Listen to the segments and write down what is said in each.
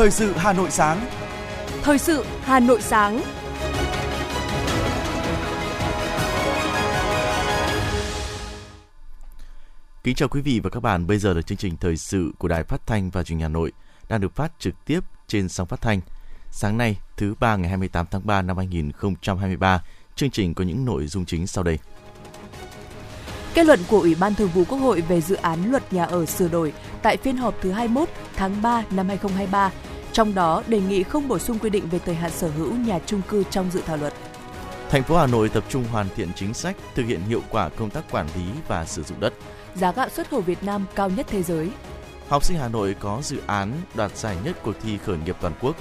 Thời sự Hà Nội sáng. Thời sự Hà Nội sáng. Kính chào quý vị và các bạn. Bây giờ là chương trình thời sự của Đài Phát thanh và Truyền hình Hà Nội đang được phát trực tiếp trên sóng phát thanh. Sáng nay, thứ ba ngày 28 tháng 3 năm 2023, chương trình có những nội dung chính sau đây. Kết luận của Ủy ban Thường vụ Quốc hội về dự án luật nhà ở sửa đổi tại phiên họp thứ 21 tháng 3 năm 2023, trong đó đề nghị không bổ sung quy định về thời hạn sở hữu nhà chung cư trong dự thảo luật. Thành phố Hà Nội tập trung hoàn thiện chính sách, thực hiện hiệu quả công tác quản lý và sử dụng đất. Giá gạo xuất khẩu Việt Nam cao nhất thế giới. Học sinh Hà Nội có dự án đoạt giải nhất cuộc thi khởi nghiệp toàn quốc.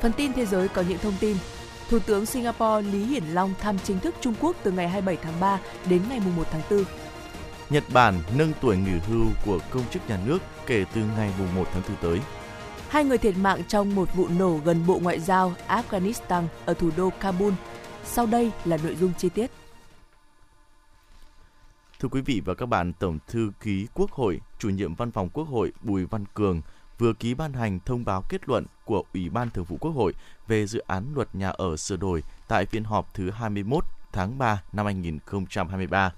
Phần tin thế giới có những thông tin. Thủ tướng Singapore Lý Hiển Long thăm chính thức Trung Quốc từ ngày 27 tháng 3 đến ngày 1 tháng 4. Nhật Bản nâng tuổi nghỉ hưu của công chức nhà nước kể từ ngày 1 tháng 4 tới. Hai người thiệt mạng trong một vụ nổ gần Bộ Ngoại giao Afghanistan ở thủ đô Kabul. Sau đây là nội dung chi tiết. Thưa quý vị và các bạn, Tổng thư ký Quốc hội, chủ nhiệm Văn phòng Quốc hội Bùi Văn Cường vừa ký ban hành thông báo kết luận của Ủy ban Thường vụ Quốc hội về dự án luật nhà ở sửa đổi tại phiên họp thứ 21 tháng 3 năm 2023.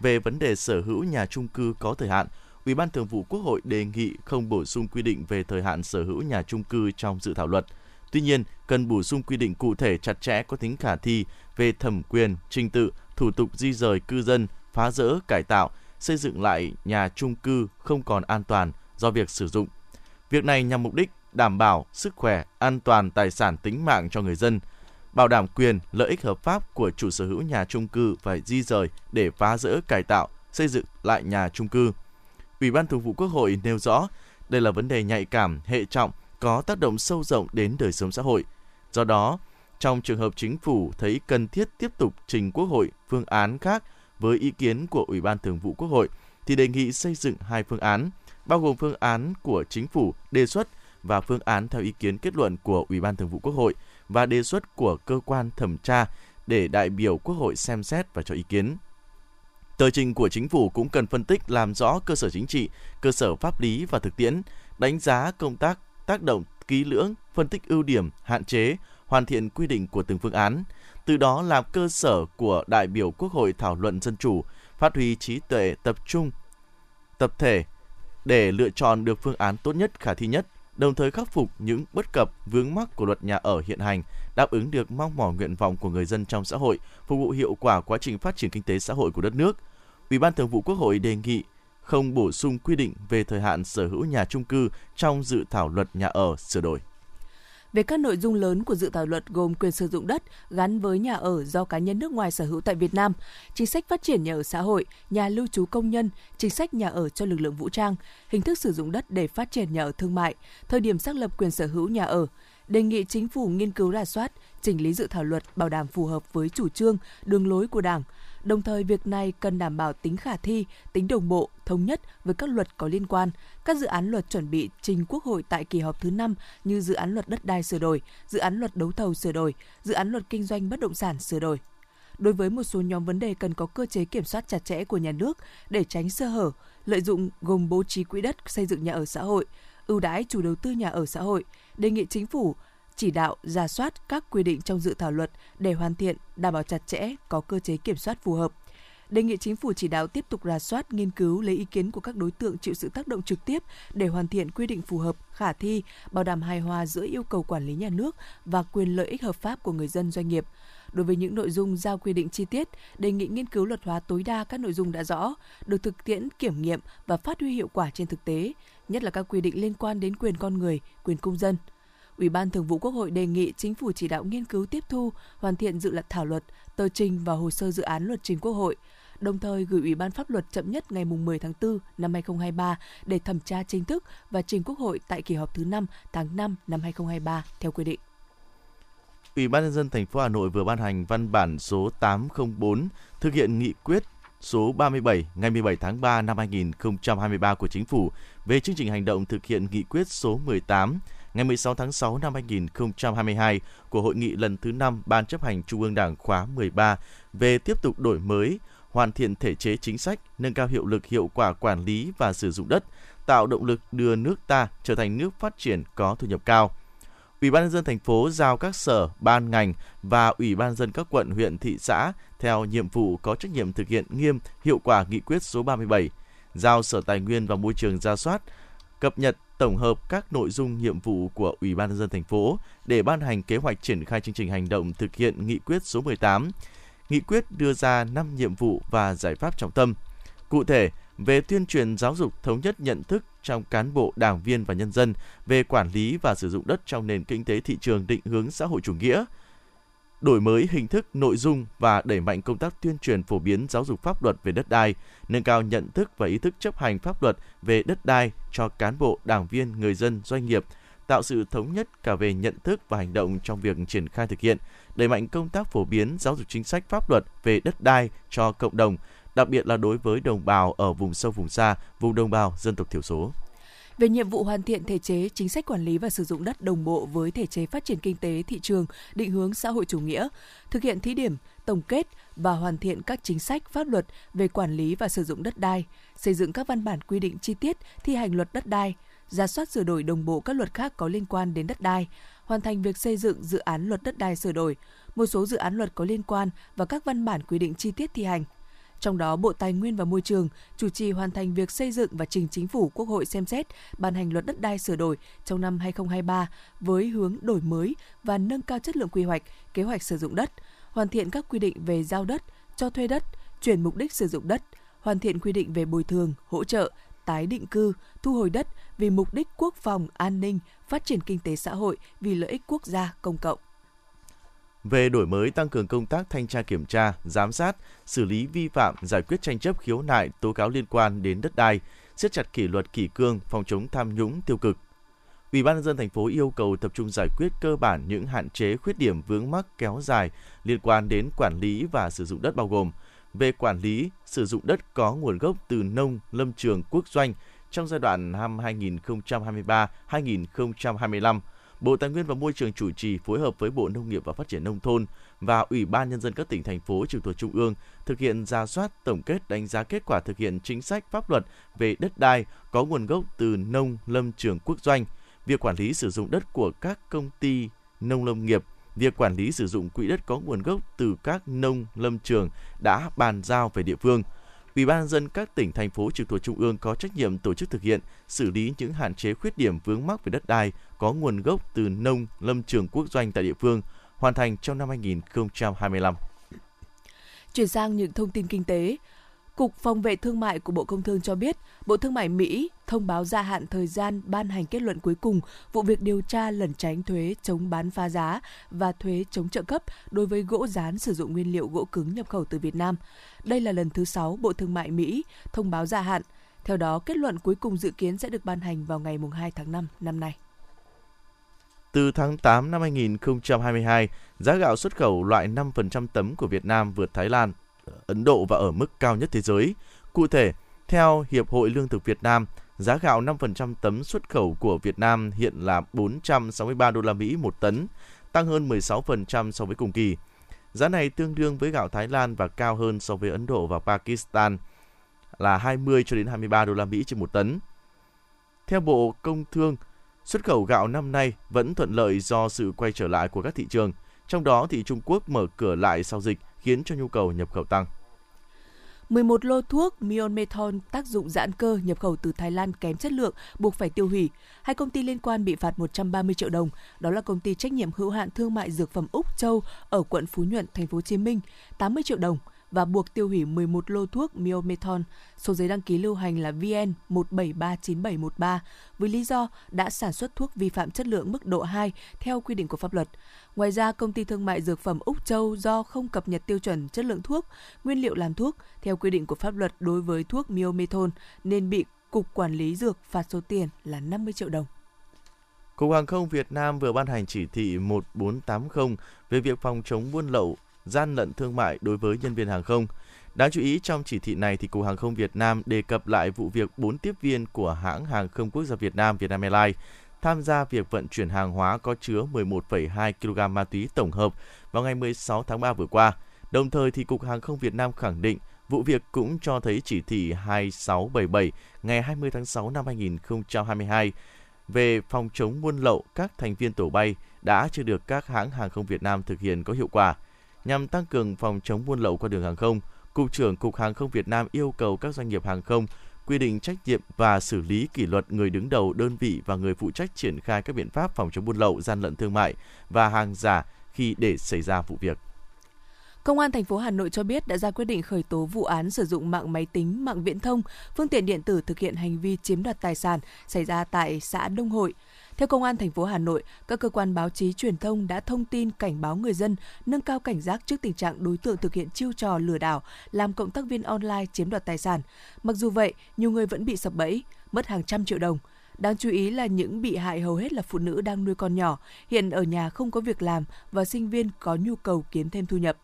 Về vấn đề sở hữu nhà chung cư có thời hạn, Ủy ban Thường vụ Quốc hội đề nghị không bổ sung quy định về thời hạn sở hữu nhà chung cư trong dự thảo luật. Tuy nhiên, cần bổ sung quy định cụ thể chặt chẽ có tính khả thi về thẩm quyền, trình tự, thủ tục di rời cư dân, phá rỡ, cải tạo, xây dựng lại nhà chung cư không còn an toàn do việc sử dụng. Việc này nhằm mục đích đảm bảo sức khỏe, an toàn tài sản tính mạng cho người dân, bảo đảm quyền, lợi ích hợp pháp của chủ sở hữu nhà chung cư phải di rời để phá rỡ, cải tạo, xây dựng lại nhà chung cư. Ủy ban Thường vụ Quốc hội nêu rõ, đây là vấn đề nhạy cảm, hệ trọng, có tác động sâu rộng đến đời sống xã hội. Do đó, trong trường hợp chính phủ thấy cần thiết tiếp tục trình Quốc hội phương án khác với ý kiến của Ủy ban Thường vụ Quốc hội thì đề nghị xây dựng hai phương án, bao gồm phương án của chính phủ đề xuất và phương án theo ý kiến kết luận của Ủy ban Thường vụ Quốc hội và đề xuất của cơ quan thẩm tra để đại biểu Quốc hội xem xét và cho ý kiến. Tờ trình của chính phủ cũng cần phân tích làm rõ cơ sở chính trị, cơ sở pháp lý và thực tiễn, đánh giá công tác tác động kỹ lưỡng, phân tích ưu điểm, hạn chế, hoàn thiện quy định của từng phương án, từ đó làm cơ sở của đại biểu Quốc hội thảo luận dân chủ, phát huy trí tuệ tập trung, tập thể để lựa chọn được phương án tốt nhất khả thi nhất, đồng thời khắc phục những bất cập vướng mắc của luật nhà ở hiện hành, đáp ứng được mong mỏi nguyện vọng của người dân trong xã hội, phục vụ hiệu quả quá trình phát triển kinh tế xã hội của đất nước. Ủy ban Thường vụ Quốc hội đề nghị không bổ sung quy định về thời hạn sở hữu nhà chung cư trong dự thảo luật nhà ở sửa đổi. Về các nội dung lớn của dự thảo luật gồm quyền sử dụng đất gắn với nhà ở do cá nhân nước ngoài sở hữu tại Việt Nam, chính sách phát triển nhà ở xã hội, nhà lưu trú công nhân, chính sách nhà ở cho lực lượng vũ trang, hình thức sử dụng đất để phát triển nhà ở thương mại, thời điểm xác lập quyền sở hữu nhà ở, đề nghị chính phủ nghiên cứu rà soát, chỉnh lý dự thảo luật bảo đảm phù hợp với chủ trương, đường lối của Đảng, Đồng thời việc này cần đảm bảo tính khả thi, tính đồng bộ, thống nhất với các luật có liên quan. Các dự án luật chuẩn bị trình Quốc hội tại kỳ họp thứ 5 như dự án luật đất đai sửa đổi, dự án luật đấu thầu sửa đổi, dự án luật kinh doanh bất động sản sửa đổi. Đối với một số nhóm vấn đề cần có cơ chế kiểm soát chặt chẽ của nhà nước để tránh sơ hở, lợi dụng gồm bố trí quỹ đất xây dựng nhà ở xã hội, ưu đãi chủ đầu tư nhà ở xã hội, đề nghị chính phủ chỉ đạo ra soát các quy định trong dự thảo luật để hoàn thiện, đảm bảo chặt chẽ, có cơ chế kiểm soát phù hợp. Đề nghị chính phủ chỉ đạo tiếp tục ra soát, nghiên cứu lấy ý kiến của các đối tượng chịu sự tác động trực tiếp để hoàn thiện quy định phù hợp, khả thi, bảo đảm hài hòa giữa yêu cầu quản lý nhà nước và quyền lợi ích hợp pháp của người dân doanh nghiệp. Đối với những nội dung giao quy định chi tiết, đề nghị nghiên cứu luật hóa tối đa các nội dung đã rõ, được thực tiễn kiểm nghiệm và phát huy hiệu quả trên thực tế, nhất là các quy định liên quan đến quyền con người, quyền công dân. Ủy ban Thường vụ Quốc hội đề nghị chính phủ chỉ đạo nghiên cứu tiếp thu, hoàn thiện dự luật thảo luật, tờ trình và hồ sơ dự án luật trình Quốc hội, đồng thời gửi Ủy ban pháp luật chậm nhất ngày 10 tháng 4 năm 2023 để thẩm tra chính thức và trình Quốc hội tại kỳ họp thứ 5 tháng 5 năm 2023 theo quy định. Ủy ban nhân dân thành phố Hà Nội vừa ban hành văn bản số 804 thực hiện nghị quyết số 37 ngày 17 tháng 3 năm 2023 của Chính phủ về chương trình hành động thực hiện nghị quyết số 18 ngày 16 tháng 6 năm 2022 của Hội nghị lần thứ 5 Ban chấp hành Trung ương Đảng khóa 13 về tiếp tục đổi mới, hoàn thiện thể chế chính sách, nâng cao hiệu lực hiệu quả quản lý và sử dụng đất, tạo động lực đưa nước ta trở thành nước phát triển có thu nhập cao. Ủy ban nhân dân thành phố giao các sở, ban ngành và Ủy ban dân các quận, huyện, thị xã theo nhiệm vụ có trách nhiệm thực hiện nghiêm hiệu quả nghị quyết số 37, giao Sở Tài nguyên và Môi trường ra soát, cập nhật tổng hợp các nội dung nhiệm vụ của Ủy ban nhân dân thành phố để ban hành kế hoạch triển khai chương trình hành động thực hiện nghị quyết số 18. Nghị quyết đưa ra 5 nhiệm vụ và giải pháp trọng tâm. Cụ thể, về tuyên truyền giáo dục thống nhất nhận thức trong cán bộ, đảng viên và nhân dân về quản lý và sử dụng đất trong nền kinh tế thị trường định hướng xã hội chủ nghĩa, đổi mới hình thức, nội dung và đẩy mạnh công tác tuyên truyền phổ biến giáo dục pháp luật về đất đai, nâng cao nhận thức và ý thức chấp hành pháp luật về đất đai cho cán bộ, đảng viên, người dân, doanh nghiệp, tạo sự thống nhất cả về nhận thức và hành động trong việc triển khai thực hiện, đẩy mạnh công tác phổ biến giáo dục chính sách pháp luật về đất đai cho cộng đồng, đặc biệt là đối với đồng bào ở vùng sâu vùng xa, vùng đồng bào dân tộc thiểu số về nhiệm vụ hoàn thiện thể chế chính sách quản lý và sử dụng đất đồng bộ với thể chế phát triển kinh tế thị trường định hướng xã hội chủ nghĩa, thực hiện thí điểm, tổng kết và hoàn thiện các chính sách pháp luật về quản lý và sử dụng đất đai, xây dựng các văn bản quy định chi tiết thi hành luật đất đai, ra soát sửa đổi đồng bộ các luật khác có liên quan đến đất đai, hoàn thành việc xây dựng dự án luật đất đai sửa đổi, một số dự án luật có liên quan và các văn bản quy định chi tiết thi hành trong đó, Bộ Tài nguyên và Môi trường chủ trì hoàn thành việc xây dựng và trình chính phủ Quốc hội xem xét ban hành luật đất đai sửa đổi trong năm 2023 với hướng đổi mới và nâng cao chất lượng quy hoạch, kế hoạch sử dụng đất, hoàn thiện các quy định về giao đất, cho thuê đất, chuyển mục đích sử dụng đất, hoàn thiện quy định về bồi thường, hỗ trợ, tái định cư, thu hồi đất vì mục đích quốc phòng, an ninh, phát triển kinh tế xã hội vì lợi ích quốc gia công cộng về đổi mới tăng cường công tác thanh tra kiểm tra, giám sát, xử lý vi phạm, giải quyết tranh chấp khiếu nại, tố cáo liên quan đến đất đai, siết chặt kỷ luật kỷ cương, phòng chống tham nhũng tiêu cực. Ủy ban nhân dân thành phố yêu cầu tập trung giải quyết cơ bản những hạn chế khuyết điểm vướng mắc kéo dài liên quan đến quản lý và sử dụng đất bao gồm về quản lý, sử dụng đất có nguồn gốc từ nông, lâm trường, quốc doanh trong giai đoạn năm 2023-2025 Bộ Tài nguyên và Môi trường chủ trì phối hợp với Bộ Nông nghiệp và Phát triển Nông thôn và Ủy ban Nhân dân các tỉnh, thành phố trực thuộc Trung ương thực hiện ra soát, tổng kết, đánh giá kết quả thực hiện chính sách pháp luật về đất đai có nguồn gốc từ nông lâm trường quốc doanh, việc quản lý sử dụng đất của các công ty nông lâm nghiệp, việc quản lý sử dụng quỹ đất có nguồn gốc từ các nông lâm trường đã bàn giao về địa phương – Ủy ban dân các tỉnh thành phố trực thuộc trung ương có trách nhiệm tổ chức thực hiện, xử lý những hạn chế khuyết điểm vướng mắc về đất đai có nguồn gốc từ nông lâm trường quốc doanh tại địa phương, hoàn thành trong năm 2025. Chuyển sang những thông tin kinh tế, Cục Phòng vệ Thương mại của Bộ Công Thương cho biết, Bộ Thương mại Mỹ thông báo gia hạn thời gian ban hành kết luận cuối cùng vụ việc điều tra lẩn tránh thuế chống bán phá giá và thuế chống trợ cấp đối với gỗ rán sử dụng nguyên liệu gỗ cứng nhập khẩu từ Việt Nam. Đây là lần thứ 6 Bộ Thương mại Mỹ thông báo gia hạn. Theo đó, kết luận cuối cùng dự kiến sẽ được ban hành vào ngày 2 tháng 5 năm nay. Từ tháng 8 năm 2022, giá gạo xuất khẩu loại 5% tấm của Việt Nam vượt Thái Lan, Ấn Độ và ở mức cao nhất thế giới. Cụ thể, theo Hiệp hội Lương thực Việt Nam, giá gạo 5% tấm xuất khẩu của Việt Nam hiện là 463 đô la Mỹ một tấn, tăng hơn 16% so với cùng kỳ. Giá này tương đương với gạo Thái Lan và cao hơn so với Ấn Độ và Pakistan là 20 cho đến 23 đô la Mỹ trên một tấn. Theo Bộ Công Thương, xuất khẩu gạo năm nay vẫn thuận lợi do sự quay trở lại của các thị trường, trong đó thì Trung Quốc mở cửa lại sau dịch khiến cho nhu cầu nhập khẩu tăng. 11 lô thuốc Mionmethon tác dụng giãn cơ nhập khẩu từ Thái Lan kém chất lượng buộc phải tiêu hủy. Hai công ty liên quan bị phạt 130 triệu đồng. Đó là công ty trách nhiệm hữu hạn thương mại dược phẩm Úc Châu ở quận Phú Nhuận, thành phố Hồ Chí Minh, 80 triệu đồng và buộc tiêu hủy 11 lô thuốc Miometon, số giấy đăng ký lưu hành là VN 1739713 với lý do đã sản xuất thuốc vi phạm chất lượng mức độ 2 theo quy định của pháp luật. Ngoài ra, công ty thương mại dược phẩm Úc Châu do không cập nhật tiêu chuẩn chất lượng thuốc, nguyên liệu làm thuốc theo quy định của pháp luật đối với thuốc Miometon nên bị Cục Quản lý Dược phạt số tiền là 50 triệu đồng. Cục Hàng không Việt Nam vừa ban hành chỉ thị 1480 về việc phòng chống buôn lậu, gian lận thương mại đối với nhân viên hàng không. Đáng chú ý trong chỉ thị này thì Cục Hàng không Việt Nam đề cập lại vụ việc 4 tiếp viên của hãng hàng không quốc gia Việt Nam Vietnam Airlines tham gia việc vận chuyển hàng hóa có chứa 11,2 kg ma túy tổng hợp vào ngày 16 tháng 3 vừa qua. Đồng thời thì Cục Hàng không Việt Nam khẳng định Vụ việc cũng cho thấy chỉ thị 2677 ngày 20 tháng 6 năm 2022 về phòng chống buôn lậu các thành viên tổ bay đã chưa được các hãng hàng không Việt Nam thực hiện có hiệu quả. Nhằm tăng cường phòng chống buôn lậu qua đường hàng không, Cục trưởng Cục Hàng không Việt Nam yêu cầu các doanh nghiệp hàng không quy định trách nhiệm và xử lý kỷ luật người đứng đầu đơn vị và người phụ trách triển khai các biện pháp phòng chống buôn lậu, gian lận thương mại và hàng giả khi để xảy ra vụ việc. Công an thành phố Hà Nội cho biết đã ra quyết định khởi tố vụ án sử dụng mạng máy tính, mạng viễn thông, phương tiện điện tử thực hiện hành vi chiếm đoạt tài sản xảy ra tại xã Đông Hội. Theo Công an thành phố Hà Nội, các cơ quan báo chí truyền thông đã thông tin cảnh báo người dân nâng cao cảnh giác trước tình trạng đối tượng thực hiện chiêu trò lừa đảo, làm cộng tác viên online chiếm đoạt tài sản. Mặc dù vậy, nhiều người vẫn bị sập bẫy, mất hàng trăm triệu đồng. Đáng chú ý là những bị hại hầu hết là phụ nữ đang nuôi con nhỏ, hiện ở nhà không có việc làm và sinh viên có nhu cầu kiếm thêm thu nhập.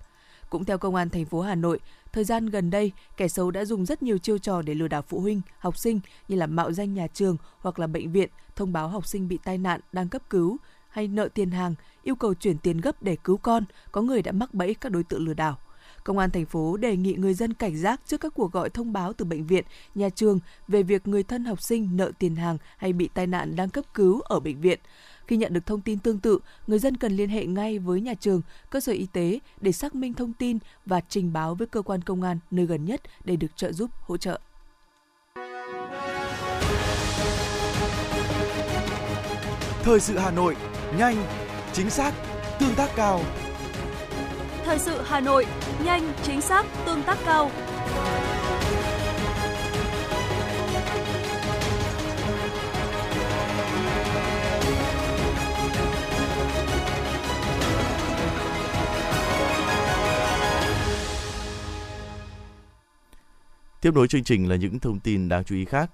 Cũng theo Công an thành phố Hà Nội, thời gian gần đây, kẻ xấu đã dùng rất nhiều chiêu trò để lừa đảo phụ huynh, học sinh như là mạo danh nhà trường hoặc là bệnh viện, thông báo học sinh bị tai nạn đang cấp cứu hay nợ tiền hàng, yêu cầu chuyển tiền gấp để cứu con, có người đã mắc bẫy các đối tượng lừa đảo. Công an thành phố đề nghị người dân cảnh giác trước các cuộc gọi thông báo từ bệnh viện, nhà trường về việc người thân học sinh nợ tiền hàng hay bị tai nạn đang cấp cứu ở bệnh viện. Khi nhận được thông tin tương tự, người dân cần liên hệ ngay với nhà trường, cơ sở y tế để xác minh thông tin và trình báo với cơ quan công an nơi gần nhất để được trợ giúp hỗ trợ. Thời sự Hà Nội, nhanh, chính xác, tương tác cao. Thời sự Hà Nội, nhanh, chính xác, tương tác cao. Tiếp nối chương trình là những thông tin đáng chú ý khác.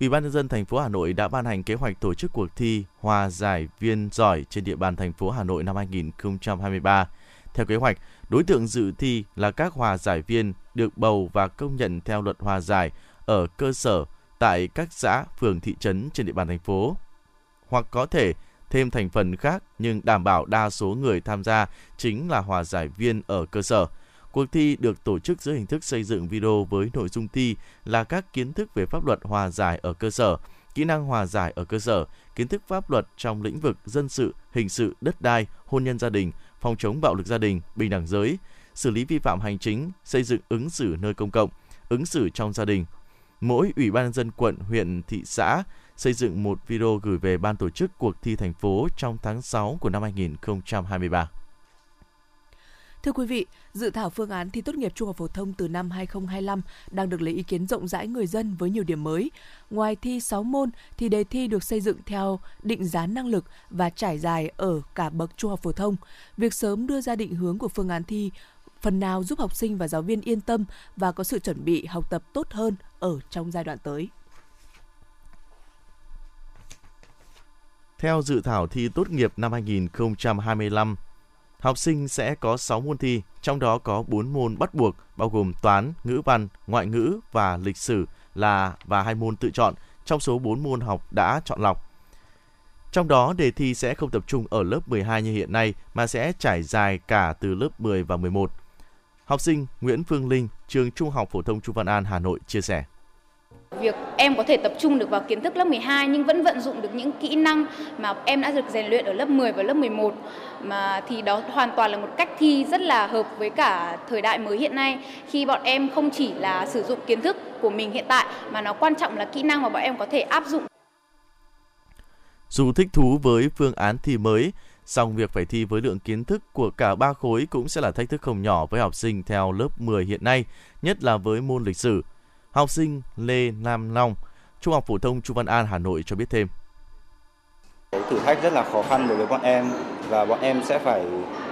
Ủy ban nhân dân thành phố Hà Nội đã ban hành kế hoạch tổ chức cuộc thi Hòa giải viên giỏi trên địa bàn thành phố Hà Nội năm 2023. Theo kế hoạch, đối tượng dự thi là các hòa giải viên được bầu và công nhận theo luật hòa giải ở cơ sở tại các xã, phường, thị trấn trên địa bàn thành phố. Hoặc có thể thêm thành phần khác nhưng đảm bảo đa số người tham gia chính là hòa giải viên ở cơ sở – Cuộc thi được tổ chức dưới hình thức xây dựng video với nội dung thi là các kiến thức về pháp luật hòa giải ở cơ sở, kỹ năng hòa giải ở cơ sở, kiến thức pháp luật trong lĩnh vực dân sự, hình sự, đất đai, hôn nhân gia đình, phòng chống bạo lực gia đình, bình đẳng giới, xử lý vi phạm hành chính, xây dựng ứng xử nơi công cộng, ứng xử trong gia đình. Mỗi ủy ban dân quận, huyện, thị xã xây dựng một video gửi về ban tổ chức cuộc thi thành phố trong tháng 6 của năm 2023. Thưa quý vị, dự thảo phương án thi tốt nghiệp trung học phổ thông từ năm 2025 đang được lấy ý kiến rộng rãi người dân với nhiều điểm mới. Ngoài thi 6 môn thì đề thi được xây dựng theo định giá năng lực và trải dài ở cả bậc trung học phổ thông. Việc sớm đưa ra định hướng của phương án thi phần nào giúp học sinh và giáo viên yên tâm và có sự chuẩn bị học tập tốt hơn ở trong giai đoạn tới. Theo dự thảo thi tốt nghiệp năm 2025, Học sinh sẽ có 6 môn thi, trong đó có 4 môn bắt buộc bao gồm toán, ngữ văn, ngoại ngữ và lịch sử là và hai môn tự chọn trong số 4 môn học đã chọn lọc. Trong đó, đề thi sẽ không tập trung ở lớp 12 như hiện nay mà sẽ trải dài cả từ lớp 10 và 11. Học sinh Nguyễn Phương Linh, trường Trung học phổ thông Chu Văn An, Hà Nội chia sẻ. Việc em có thể tập trung được vào kiến thức lớp 12 nhưng vẫn vận dụng được những kỹ năng mà em đã được rèn luyện ở lớp 10 và lớp 11 mà thì đó hoàn toàn là một cách thi rất là hợp với cả thời đại mới hiện nay khi bọn em không chỉ là sử dụng kiến thức của mình hiện tại mà nó quan trọng là kỹ năng mà bọn em có thể áp dụng. Dù thích thú với phương án thi mới, song việc phải thi với lượng kiến thức của cả ba khối cũng sẽ là thách thức không nhỏ với học sinh theo lớp 10 hiện nay, nhất là với môn lịch sử. Học sinh Lê Nam Long, Trung học phổ thông Chu Văn An, Hà Nội cho biết thêm. Thử thách rất là khó khăn đối với bọn em và bọn em sẽ phải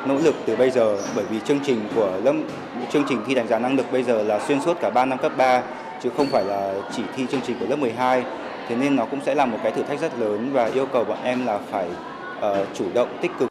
nỗ lực từ bây giờ bởi vì chương trình của lớp chương trình thi đánh giá năng lực bây giờ là xuyên suốt cả 3 năm cấp 3 chứ không phải là chỉ thi chương trình của lớp 12 thế nên nó cũng sẽ là một cái thử thách rất lớn và yêu cầu bọn em là phải uh, chủ động tích cực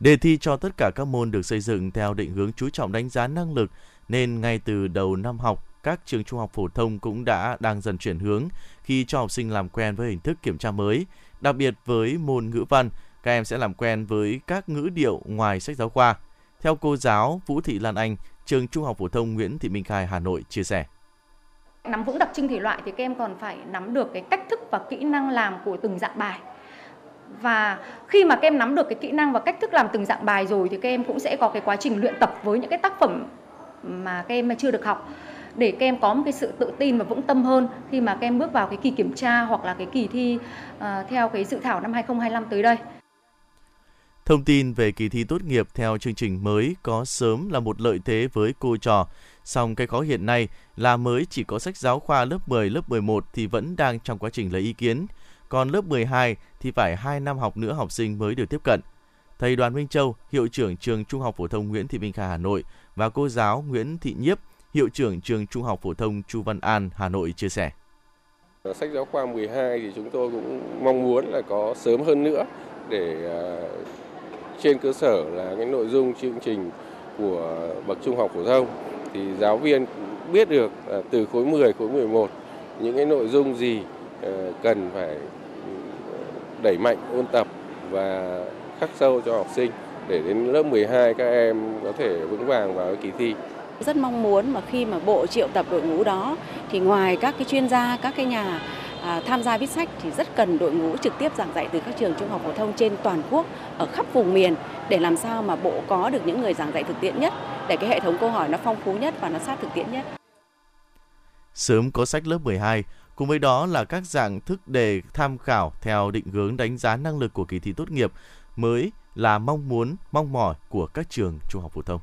Đề thi cho tất cả các môn được xây dựng theo định hướng chú trọng đánh giá năng lực nên ngay từ đầu năm học các trường trung học phổ thông cũng đã đang dần chuyển hướng khi cho học sinh làm quen với hình thức kiểm tra mới. Đặc biệt với môn ngữ văn, các em sẽ làm quen với các ngữ điệu ngoài sách giáo khoa. Theo cô giáo Vũ Thị Lan Anh, trường Trung học phổ thông Nguyễn Thị Minh Khai Hà Nội chia sẻ. Nắm vững đặc trưng thể loại thì các em còn phải nắm được cái cách thức và kỹ năng làm của từng dạng bài. Và khi mà các em nắm được cái kỹ năng và cách thức làm từng dạng bài rồi thì các em cũng sẽ có cái quá trình luyện tập với những cái tác phẩm mà các em chưa được học để các em có một cái sự tự tin và vững tâm hơn khi mà các em bước vào cái kỳ kiểm tra hoặc là cái kỳ thi uh, theo cái dự thảo năm 2025 tới đây. Thông tin về kỳ thi tốt nghiệp theo chương trình mới có sớm là một lợi thế với cô trò. Song cái khó hiện nay là mới chỉ có sách giáo khoa lớp 10, lớp 11 thì vẫn đang trong quá trình lấy ý kiến. Còn lớp 12 thì phải 2 năm học nữa học sinh mới được tiếp cận. Thầy Đoàn Minh Châu, hiệu trưởng trường Trung học phổ thông Nguyễn Thị Minh Khai Hà Nội và cô giáo Nguyễn Thị Nhiếp, hiệu trưởng trường Trung học phổ thông Chu Văn An Hà Nội chia sẻ. Sách giáo khoa 12 thì chúng tôi cũng mong muốn là có sớm hơn nữa để à, trên cơ sở là cái nội dung chương trình của bậc trung học phổ thông thì giáo viên biết được à, từ khối 10, khối 11 những cái nội dung gì à, cần phải đẩy mạnh ôn tập và khắc sâu cho học sinh để đến lớp 12 các em có thể vững vàng vào cái kỳ thi. Rất mong muốn mà khi mà bộ triệu tập đội ngũ đó thì ngoài các cái chuyên gia, các cái nhà à, tham gia viết sách thì rất cần đội ngũ trực tiếp giảng dạy từ các trường trung học phổ thông trên toàn quốc ở khắp vùng miền để làm sao mà bộ có được những người giảng dạy thực tiễn nhất để cái hệ thống câu hỏi nó phong phú nhất và nó sát thực tiễn nhất. Sớm có sách lớp 12, cùng với đó là các dạng thức đề tham khảo theo định hướng đánh giá năng lực của kỳ thi tốt nghiệp mới là mong muốn, mong mỏi của các trường trung học phổ thông.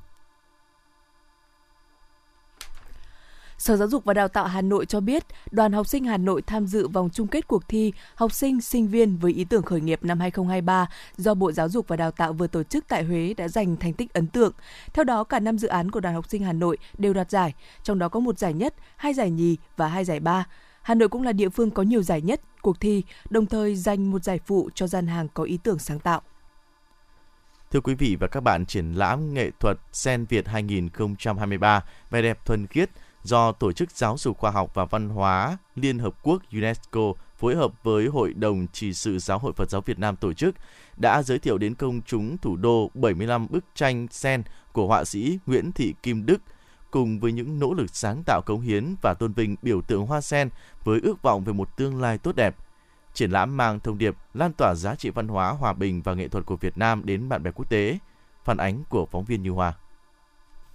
Sở Giáo dục và Đào tạo Hà Nội cho biết, đoàn học sinh Hà Nội tham dự vòng chung kết cuộc thi học sinh sinh viên với ý tưởng khởi nghiệp năm 2023 do Bộ Giáo dục và Đào tạo vừa tổ chức tại Huế đã giành thành tích ấn tượng. Theo đó, cả năm dự án của đoàn học sinh Hà Nội đều đoạt giải, trong đó có một giải nhất, hai giải nhì và hai giải ba. Hà Nội cũng là địa phương có nhiều giải nhất cuộc thi, đồng thời dành một giải phụ cho gian hàng có ý tưởng sáng tạo. Thưa quý vị và các bạn, triển lãm nghệ thuật Sen Việt 2023 vẻ đẹp thuần khiết do Tổ chức Giáo dục Khoa học và Văn hóa Liên Hợp Quốc UNESCO phối hợp với Hội đồng Chỉ sự Giáo hội Phật giáo Việt Nam tổ chức đã giới thiệu đến công chúng thủ đô 75 bức tranh sen của họa sĩ Nguyễn Thị Kim Đức cùng với những nỗ lực sáng tạo cống hiến và tôn vinh biểu tượng hoa sen với ước vọng về một tương lai tốt đẹp. Triển lãm mang thông điệp lan tỏa giá trị văn hóa, hòa bình và nghệ thuật của Việt Nam đến bạn bè quốc tế. Phản ánh của phóng viên Như Hoa.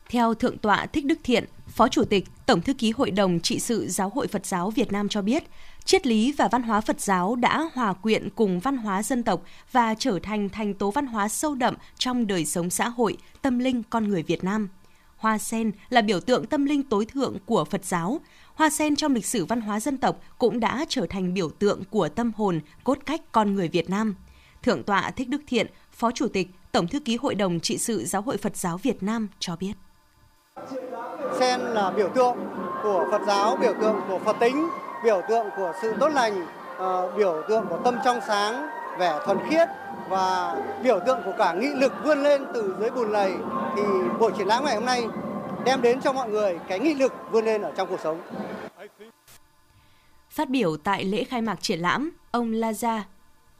Theo Thượng tọa Thích Đức Thiện, Phó Chủ tịch, Tổng thư ký Hội đồng trị sự Giáo hội Phật giáo Việt Nam cho biết, triết lý và văn hóa Phật giáo đã hòa quyện cùng văn hóa dân tộc và trở thành thành tố văn hóa sâu đậm trong đời sống xã hội, tâm linh con người Việt Nam. Hoa sen là biểu tượng tâm linh tối thượng của Phật giáo. Hoa sen trong lịch sử văn hóa dân tộc cũng đã trở thành biểu tượng của tâm hồn, cốt cách con người Việt Nam. Thượng tọa Thích Đức Thiện, Phó Chủ tịch, Tổng thư ký Hội đồng trị sự Giáo hội Phật giáo Việt Nam cho biết. Sen là biểu tượng của Phật giáo, biểu tượng của Phật tính, biểu tượng của sự tốt lành, ờ, biểu tượng của tâm trong sáng, vẻ thuần khiết và biểu tượng của cả nghị lực vươn lên từ dưới bùn lầy thì buổi triển lãm ngày hôm nay đem đến cho mọi người cái nghị lực vươn lên ở trong cuộc sống. Phát biểu tại lễ khai mạc triển lãm, ông Laza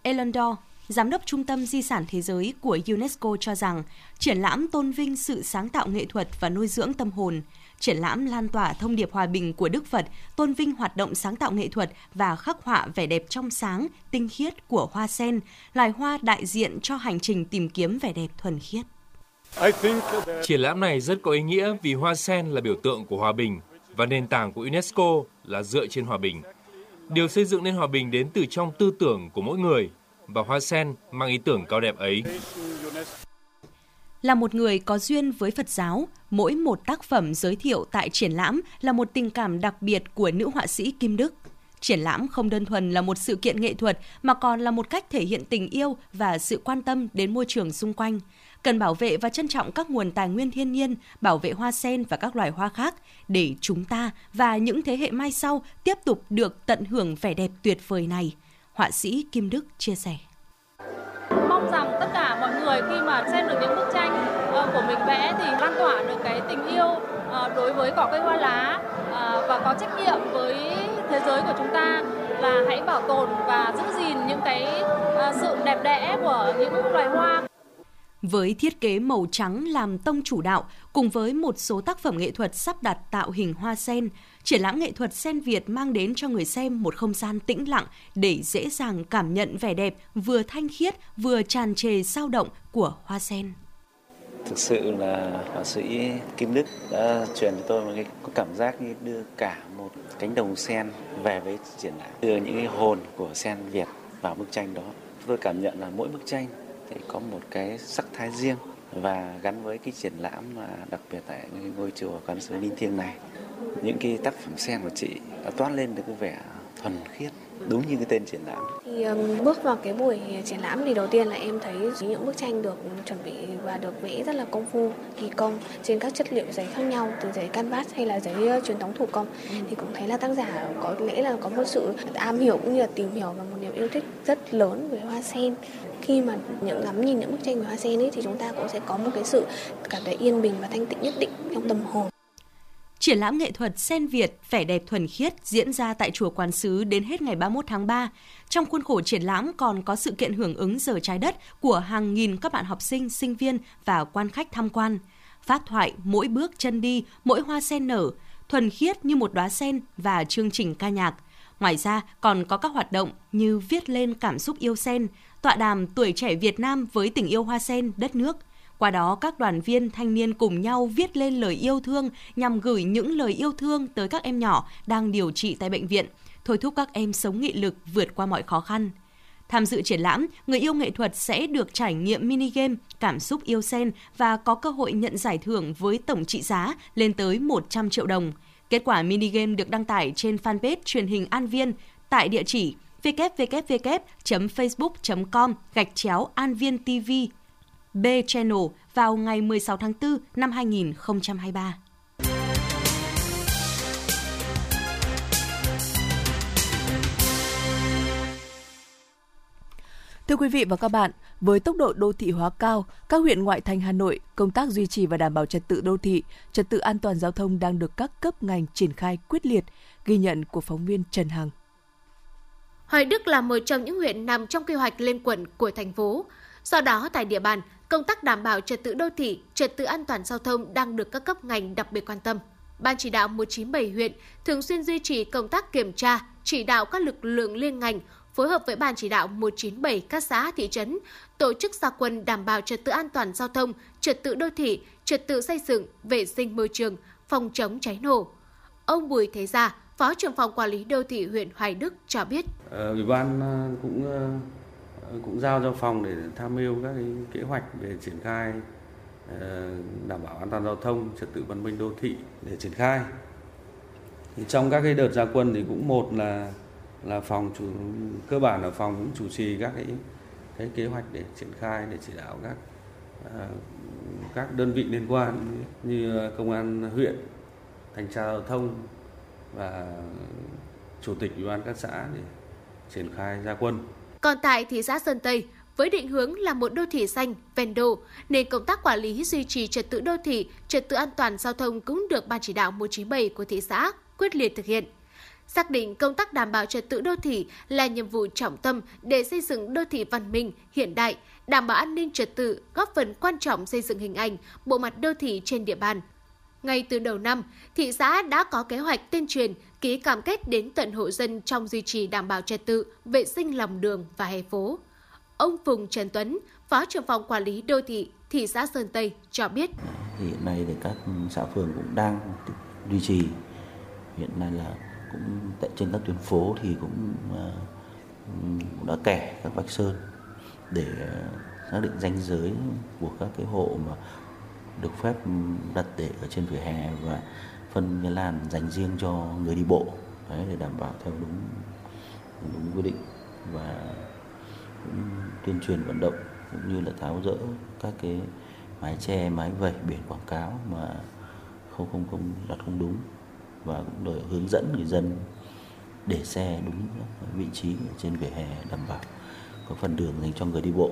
Elondor, Giám đốc Trung tâm Di sản Thế giới của UNESCO cho rằng triển lãm tôn vinh sự sáng tạo nghệ thuật và nuôi dưỡng tâm hồn. Triển lãm lan tỏa thông điệp hòa bình của Đức Phật, tôn vinh hoạt động sáng tạo nghệ thuật và khắc họa vẻ đẹp trong sáng, tinh khiết của hoa sen, loài hoa đại diện cho hành trình tìm kiếm vẻ đẹp thuần khiết. Triển lãm này rất có ý nghĩa vì hoa sen là biểu tượng của hòa bình và nền tảng của UNESCO là dựa trên hòa bình. Điều xây dựng nên hòa bình đến từ trong tư tưởng của mỗi người và hoa sen mang ý tưởng cao đẹp ấy. Là một người có duyên với Phật giáo, mỗi một tác phẩm giới thiệu tại triển lãm là một tình cảm đặc biệt của nữ họa sĩ Kim Đức. Triển lãm không đơn thuần là một sự kiện nghệ thuật mà còn là một cách thể hiện tình yêu và sự quan tâm đến môi trường xung quanh. Cần bảo vệ và trân trọng các nguồn tài nguyên thiên nhiên, bảo vệ hoa sen và các loài hoa khác để chúng ta và những thế hệ mai sau tiếp tục được tận hưởng vẻ đẹp tuyệt vời này họa sĩ Kim Đức chia sẻ. Mong rằng tất cả mọi người khi mà xem được những bức tranh ờ, của mình vẽ thì lan tỏa được cái tình yêu ờ, đối với cỏ cây hoa lá ờ, và có trách nhiệm với thế giới của chúng ta là hãy bảo tồn và giữ gìn những cái sự đẹp đẽ của những loài hoa. Với thiết kế màu trắng làm tông chủ đạo, cùng với một số tác phẩm nghệ thuật sắp đặt tạo hình hoa sen, triển lãm nghệ thuật sen Việt mang đến cho người xem một không gian tĩnh lặng để dễ dàng cảm nhận vẻ đẹp vừa thanh khiết vừa tràn trề sao động của hoa sen. Thực sự là họa sĩ Kim Đức đã truyền cho tôi một cái cảm giác như đưa cả một cánh đồng sen về với triển lãm, đưa những cái hồn của sen Việt vào bức tranh đó. Tôi cảm nhận là mỗi bức tranh thì có một cái sắc thái riêng và gắn với cái triển lãm mà đặc biệt tại ngôi chùa quán sứ Linh Thiêng này những cái tác phẩm sen của chị đã toát lên được cái vẻ thuần khiết đúng như cái tên triển lãm. Thì um, bước vào cái buổi triển lãm thì đầu tiên là em thấy những bức tranh được chuẩn bị và được vẽ rất là công phu, kỳ công trên các chất liệu giấy khác nhau từ giấy canvas hay là giấy uh, truyền thống thủ công ừ. thì cũng thấy là tác giả có lẽ là có một sự am hiểu cũng như là tìm hiểu và một niềm yêu thích rất lớn về hoa sen khi mà những ngắm nhìn những bức tranh về hoa sen ấy thì chúng ta cũng sẽ có một cái sự cảm thấy yên bình và thanh tịnh nhất định trong tâm hồn. Triển lãm nghệ thuật Sen Việt vẻ đẹp thuần khiết diễn ra tại chùa Quán Sứ đến hết ngày 31 tháng 3. Trong khuôn khổ triển lãm còn có sự kiện hưởng ứng giờ trái đất của hàng nghìn các bạn học sinh, sinh viên và quan khách tham quan. Phát thoại mỗi bước chân đi, mỗi hoa sen nở, thuần khiết như một đóa sen và chương trình ca nhạc. Ngoài ra còn có các hoạt động như viết lên cảm xúc yêu sen, tọa đàm tuổi trẻ Việt Nam với tình yêu hoa sen, đất nước – qua đó, các đoàn viên thanh niên cùng nhau viết lên lời yêu thương nhằm gửi những lời yêu thương tới các em nhỏ đang điều trị tại bệnh viện, thôi thúc các em sống nghị lực vượt qua mọi khó khăn. Tham dự triển lãm, người yêu nghệ thuật sẽ được trải nghiệm mini game cảm xúc yêu sen và có cơ hội nhận giải thưởng với tổng trị giá lên tới 100 triệu đồng. Kết quả mini game được đăng tải trên fanpage truyền hình An Viên tại địa chỉ www.facebook.com gạch chéo An Viên TV B Channel vào ngày 16 tháng 4 năm 2023. Thưa quý vị và các bạn, với tốc độ đô thị hóa cao, các huyện ngoại thành Hà Nội, công tác duy trì và đảm bảo trật tự đô thị, trật tự an toàn giao thông đang được các cấp ngành triển khai quyết liệt, ghi nhận của phóng viên Trần Hằng. Hoài Đức là một trong những huyện nằm trong quy hoạch lên quận của thành phố. Do đó, tại địa bàn, công tác đảm bảo trật tự đô thị, trật tự an toàn giao thông đang được các cấp ngành đặc biệt quan tâm. Ban chỉ đạo 197 huyện thường xuyên duy trì công tác kiểm tra, chỉ đạo các lực lượng liên ngành phối hợp với Ban chỉ đạo 197 các xã thị trấn tổ chức gia quân đảm bảo trật tự an toàn giao thông, trật tự đô thị, trật tự xây dựng, vệ sinh môi trường, phòng chống cháy nổ. Ông Bùi Thế Gia, Phó trưởng phòng quản lý đô thị huyện Hoài Đức cho biết. Ờ, ủy ban ờ, cũng ờ, cũng giao cho phòng để tham mưu các cái kế hoạch về triển khai ờ, đảm bảo an toàn giao thông, trật tự văn minh đô thị để triển khai. Thì trong các cái đợt gia quân thì cũng một là là phòng chủ cơ bản là phòng cũng chủ trì các cái cái kế hoạch để triển khai để chỉ đạo các ờ, các đơn vị liên quan như công an huyện, thanh tra giao thông và chủ tịch ủy ban các xã để triển khai gia quân. Còn tại thị xã Sơn Tây, với định hướng là một đô thị xanh, ven đô, nên công tác quản lý duy trì trật tự đô thị, trật tự an toàn giao thông cũng được Ban chỉ đạo 197 của thị xã quyết liệt thực hiện. Xác định công tác đảm bảo trật tự đô thị là nhiệm vụ trọng tâm để xây dựng đô thị văn minh, hiện đại, đảm bảo an ninh trật tự, góp phần quan trọng xây dựng hình ảnh, bộ mặt đô thị trên địa bàn. Ngay từ đầu năm, thị xã đã có kế hoạch tuyên truyền, ký cam kết đến tận hộ dân trong duy trì đảm bảo trật tự, vệ sinh lòng đường và hè phố. Ông Phùng Trần Tuấn, Phó trưởng phòng quản lý đô thị thị xã Sơn Tây cho biết. Hiện nay thì các xã phường cũng đang duy trì. Hiện nay là cũng tại trên các tuyến phố thì cũng, ờ, cũng đã kẻ các vạch sơn để ờ, xác định ranh giới của các cái hộ mà được phép đặt để ở trên vỉa hè và phân cái làn dành riêng cho người đi bộ đấy, để đảm bảo theo đúng đúng quy định và cũng tuyên truyền vận động cũng như là tháo rỡ các cái mái che mái vẩy biển quảng cáo mà không không không đặt không đúng và cũng để hướng dẫn người dân để xe đúng vị trí trên vỉa hè đảm bảo có phần đường dành cho người đi bộ.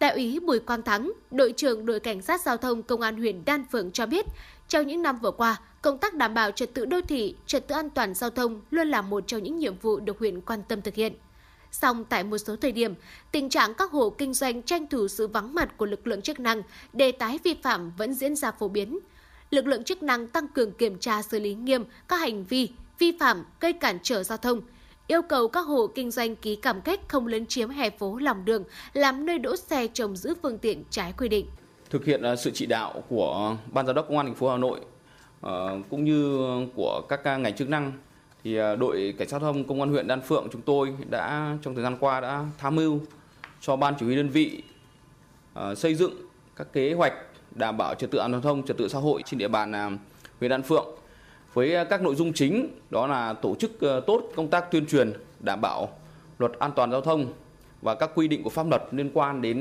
Đại úy Bùi Quang Thắng, đội trưởng đội cảnh sát giao thông công an huyện Đan Phượng cho biết, trong những năm vừa qua, công tác đảm bảo trật tự đô thị, trật tự an toàn giao thông luôn là một trong những nhiệm vụ được huyện quan tâm thực hiện. Song tại một số thời điểm, tình trạng các hộ kinh doanh tranh thủ sự vắng mặt của lực lượng chức năng để tái vi phạm vẫn diễn ra phổ biến. Lực lượng chức năng tăng cường kiểm tra xử lý nghiêm các hành vi vi phạm gây cản trở giao thông, yêu cầu các hộ kinh doanh ký cam kết không lấn chiếm hè phố lòng đường làm nơi đỗ xe trồng giữ phương tiện trái quy định. Thực hiện à, sự chỉ đạo của Ban giám đốc công an thành phố Hà Nội ờ, cũng như của các à, ngành chức năng. Thì à, đội cảnh sát giao thông công an huyện Đan Phượng chúng tôi đã trong thời gian qua đã tham mưu cho ban chỉ huy đơn vị ờ, xây dựng các kế hoạch đảm bảo trật tự an toàn giao thông, trật tự xã hội trên địa bàn huyện Đan Phượng với các nội dung chính đó là tổ chức ờ, tốt công tác tuyên truyền đảm bảo luật an toàn giao thông và các quy định của pháp luật liên quan đến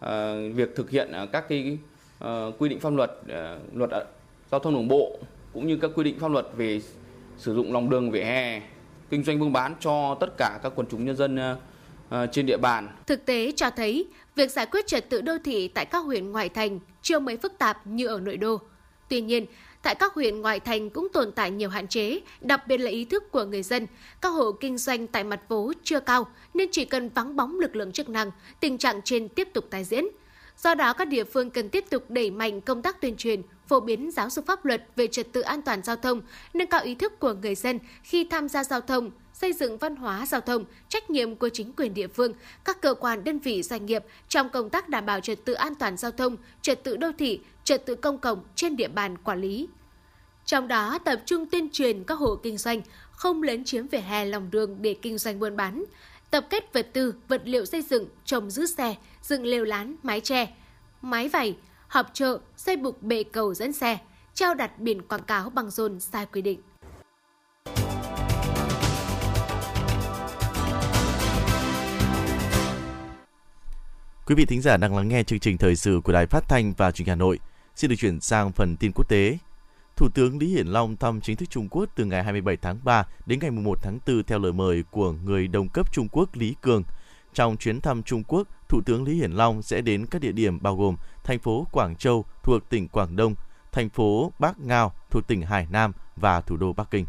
Ờ, việc thực hiện ờ, các cái ờ, quy định pháp luật luật giao thông đường bộ cũng như các quy định pháp luật về sử dụng lòng đường vỉa hè, kinh doanh buôn bán cho tất cả các quần chúng nhân dân trên địa bàn. Thực tế cho thấy, việc giải quyết trật tự đô thị tại các huyện ngoại thành chưa mấy phức tạp như ở nội đô. Tuy nhiên, tại các huyện ngoại thành cũng tồn tại nhiều hạn chế, đặc biệt là ý thức của người dân. Các hộ kinh doanh tại mặt phố chưa cao nên chỉ cần vắng bóng lực lượng chức năng, tình trạng trên tiếp tục tái diễn. Do đó, các địa phương cần tiếp tục đẩy mạnh công tác tuyên truyền, phổ biến giáo dục pháp luật về trật tự an toàn giao thông, nâng cao ý thức của người dân khi tham gia giao thông, xây dựng văn hóa giao thông, trách nhiệm của chính quyền địa phương, các cơ quan đơn vị doanh nghiệp trong công tác đảm bảo trật tự an toàn giao thông, trật tự đô thị, trật tự công cộng trên địa bàn quản lý. Trong đó tập trung tuyên truyền các hộ kinh doanh không lấn chiếm vỉa hè lòng đường để kinh doanh buôn bán, tập kết vật tư, vật liệu xây dựng, trồng giữ xe, dựng lều lán, mái tre, mái vẩy họp chợ, xây bục bệ cầu dẫn xe, treo đặt biển quảng cáo bằng rôn sai quy định. Quý vị thính giả đang lắng nghe chương trình thời sự của Đài Phát thanh và Truyền hình Hà Nội. Xin được chuyển sang phần tin quốc tế. Thủ tướng Lý Hiển Long thăm chính thức Trung Quốc từ ngày 27 tháng 3 đến ngày 1 tháng 4 theo lời mời của người đồng cấp Trung Quốc Lý Cường. Trong chuyến thăm Trung Quốc, Thủ tướng Lý Hiển Long sẽ đến các địa điểm bao gồm thành phố Quảng Châu thuộc tỉnh Quảng Đông, thành phố Bắc Ngao thuộc tỉnh Hải Nam và thủ đô Bắc Kinh.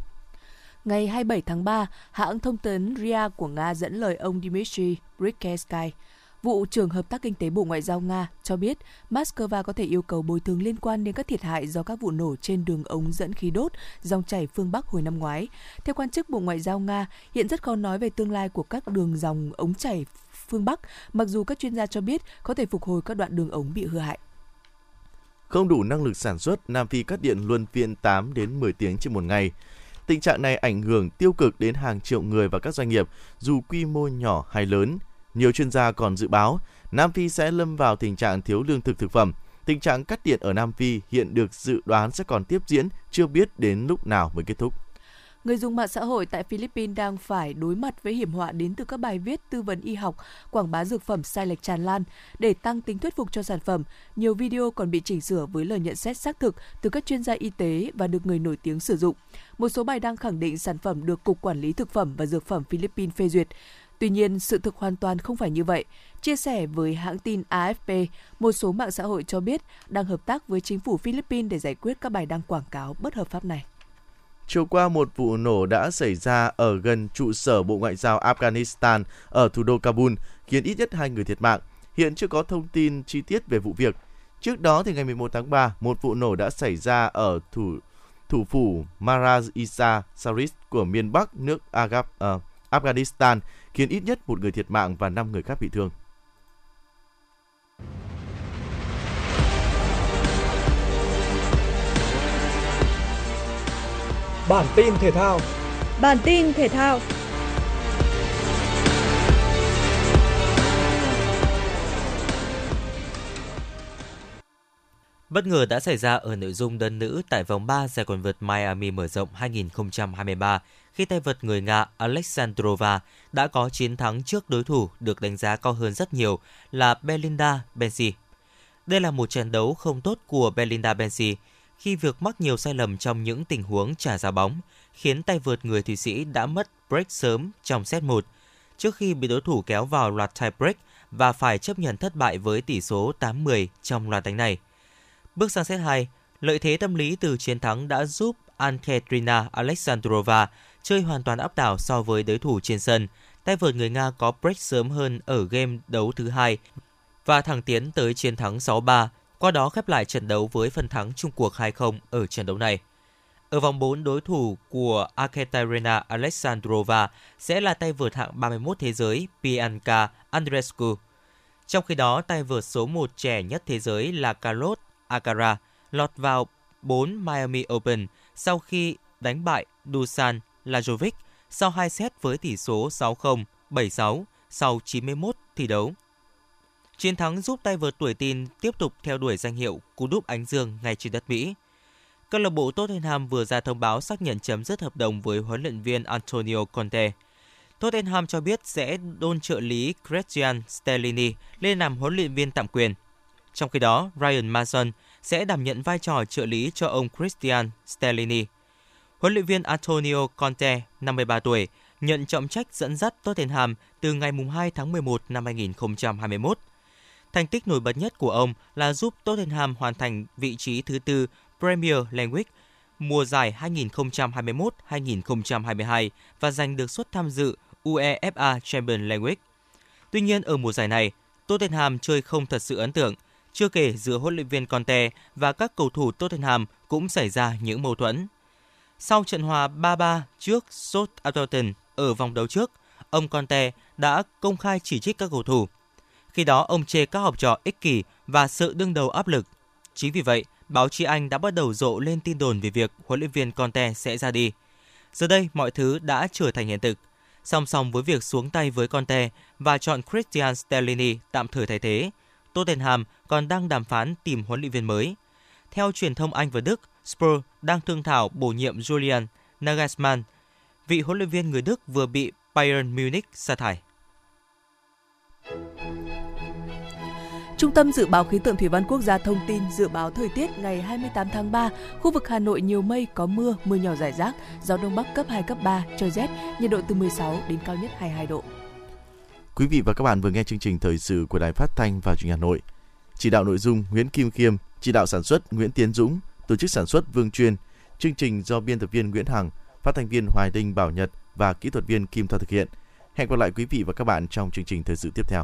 Ngày 27 tháng 3, hãng thông tấn RIA của Nga dẫn lời ông Dmitry Brikesky, vụ trưởng hợp tác kinh tế Bộ Ngoại giao Nga cho biết Moscow có thể yêu cầu bồi thường liên quan đến các thiệt hại do các vụ nổ trên đường ống dẫn khí đốt dòng chảy phương Bắc hồi năm ngoái. Theo quan chức Bộ Ngoại giao Nga, hiện rất khó nói về tương lai của các đường dòng ống chảy phương Bắc, mặc dù các chuyên gia cho biết có thể phục hồi các đoạn đường ống bị hư hại. Không đủ năng lực sản xuất, Nam Phi cắt điện luân phiên 8 đến 10 tiếng trên một ngày. Tình trạng này ảnh hưởng tiêu cực đến hàng triệu người và các doanh nghiệp, dù quy mô nhỏ hay lớn. Nhiều chuyên gia còn dự báo Nam Phi sẽ lâm vào tình trạng thiếu lương thực thực phẩm. Tình trạng cắt điện ở Nam Phi hiện được dự đoán sẽ còn tiếp diễn, chưa biết đến lúc nào mới kết thúc. Người dùng mạng xã hội tại Philippines đang phải đối mặt với hiểm họa đến từ các bài viết tư vấn y học, quảng bá dược phẩm sai lệch tràn lan. Để tăng tính thuyết phục cho sản phẩm, nhiều video còn bị chỉnh sửa với lời nhận xét xác thực từ các chuyên gia y tế và được người nổi tiếng sử dụng. Một số bài đăng khẳng định sản phẩm được Cục Quản lý Thực phẩm và Dược phẩm Philippines phê duyệt. Tuy nhiên, sự thực hoàn toàn không phải như vậy. Chia sẻ với hãng tin AFP, một số mạng xã hội cho biết đang hợp tác với chính phủ Philippines để giải quyết các bài đăng quảng cáo bất hợp pháp này. Chiều qua, một vụ nổ đã xảy ra ở gần trụ sở Bộ Ngoại giao Afghanistan ở thủ đô Kabul, khiến ít nhất hai người thiệt mạng. Hiện chưa có thông tin chi tiết về vụ việc. Trước đó, thì ngày 11 tháng 3, một vụ nổ đã xảy ra ở thủ thủ phủ Maraz Isa Saris của miền Bắc nước Agab, uh, ờ, Afghanistan, khiến ít nhất một người thiệt mạng và 5 người khác bị thương. Bản tin thể thao. Bản tin thể thao. Bất ngờ đã xảy ra ở nội dung đơn nữ tại vòng 3 giải quần vợt Miami mở rộng 2023 khi tay vợt người Nga Alexandrova đã có chiến thắng trước đối thủ được đánh giá cao hơn rất nhiều là Belinda Benzi. Đây là một trận đấu không tốt của Belinda Benzi khi việc mắc nhiều sai lầm trong những tình huống trả ra bóng, khiến tay vợt người Thụy Sĩ đã mất break sớm trong set 1, trước khi bị đối thủ kéo vào loạt tie break và phải chấp nhận thất bại với tỷ số 8-10 trong loạt đánh này. Bước sang set 2, lợi thế tâm lý từ chiến thắng đã giúp Anketrina Alexandrova chơi hoàn toàn áp đảo so với đối thủ trên sân. tay vợt người Nga có break sớm hơn ở game đấu thứ hai và thẳng tiến tới chiến thắng 6-3, qua đó khép lại trận đấu với phần thắng chung cuộc 2-0 ở trận đấu này. Ở vòng 4, đối thủ của Akaterina Alexandrova sẽ là tay vợt hạng 31 thế giới Bianca Andreescu. Trong khi đó, tay vợt số 1 trẻ nhất thế giới là Carlos Alcaraz lọt vào 4 Miami Open sau khi đánh bại Dusan Lajovic sau 2 set với tỷ số 6-0, 7-6 sau 91 thi đấu. Chiến thắng giúp tay vợt tuổi tin tiếp tục theo đuổi danh hiệu cú đúp ánh dương ngay trên đất Mỹ. Câu lạc bộ Tottenham vừa ra thông báo xác nhận chấm dứt hợp đồng với huấn luyện viên Antonio Conte. Tottenham cho biết sẽ đôn trợ lý Christian Stellini lên làm huấn luyện viên tạm quyền. Trong khi đó, Ryan Mason sẽ đảm nhận vai trò trợ lý cho ông Christian Stellini. Huấn luyện viên Antonio Conte, 53 tuổi, nhận trọng trách dẫn dắt Tottenham từ ngày 2 tháng 11 năm 2021. Thành tích nổi bật nhất của ông là giúp Tottenham hoàn thành vị trí thứ tư Premier League mùa giải 2021-2022 và giành được suất tham dự UEFA Champions League. Tuy nhiên ở mùa giải này, Tottenham chơi không thật sự ấn tượng. Chưa kể giữa huấn luyện viên Conte và các cầu thủ Tottenham cũng xảy ra những mâu thuẫn. Sau trận hòa 3-3 trước Southampton ở vòng đấu trước, ông Conte đã công khai chỉ trích các cầu thủ. Khi đó ông chê các học trò ích kỷ và sự đương đầu áp lực. Chính vì vậy, báo chí Anh đã bắt đầu rộ lên tin đồn về việc huấn luyện viên Conte sẽ ra đi. Giờ đây, mọi thứ đã trở thành hiện thực. Song song với việc xuống tay với Conte và chọn Christian Stellini tạm thời thay thế, Tottenham còn đang đàm phán tìm huấn luyện viên mới. Theo truyền thông Anh và Đức, Spurs đang thương thảo bổ nhiệm Julian Nagelsmann, vị huấn luyện viên người Đức vừa bị Bayern Munich sa thải. Trung tâm Dự báo Khí tượng Thủy văn Quốc gia thông tin dự báo thời tiết ngày 28 tháng 3, khu vực Hà Nội nhiều mây, có mưa, mưa nhỏ rải rác, gió Đông Bắc cấp 2, cấp 3, trời rét, nhiệt độ từ 16 đến cao nhất 22 độ. Quý vị và các bạn vừa nghe chương trình thời sự của Đài Phát thanh và Truyền hình Hà Nội. Chỉ đạo nội dung Nguyễn Kim Khiêm, chỉ đạo sản xuất Nguyễn Tiến Dũng, tổ chức sản xuất Vương Chuyên. Chương trình do biên tập viên Nguyễn Hằng, phát thanh viên Hoài Đinh Bảo Nhật và kỹ thuật viên Kim Thoa thực hiện. Hẹn gặp lại quý vị và các bạn trong chương trình thời sự tiếp theo.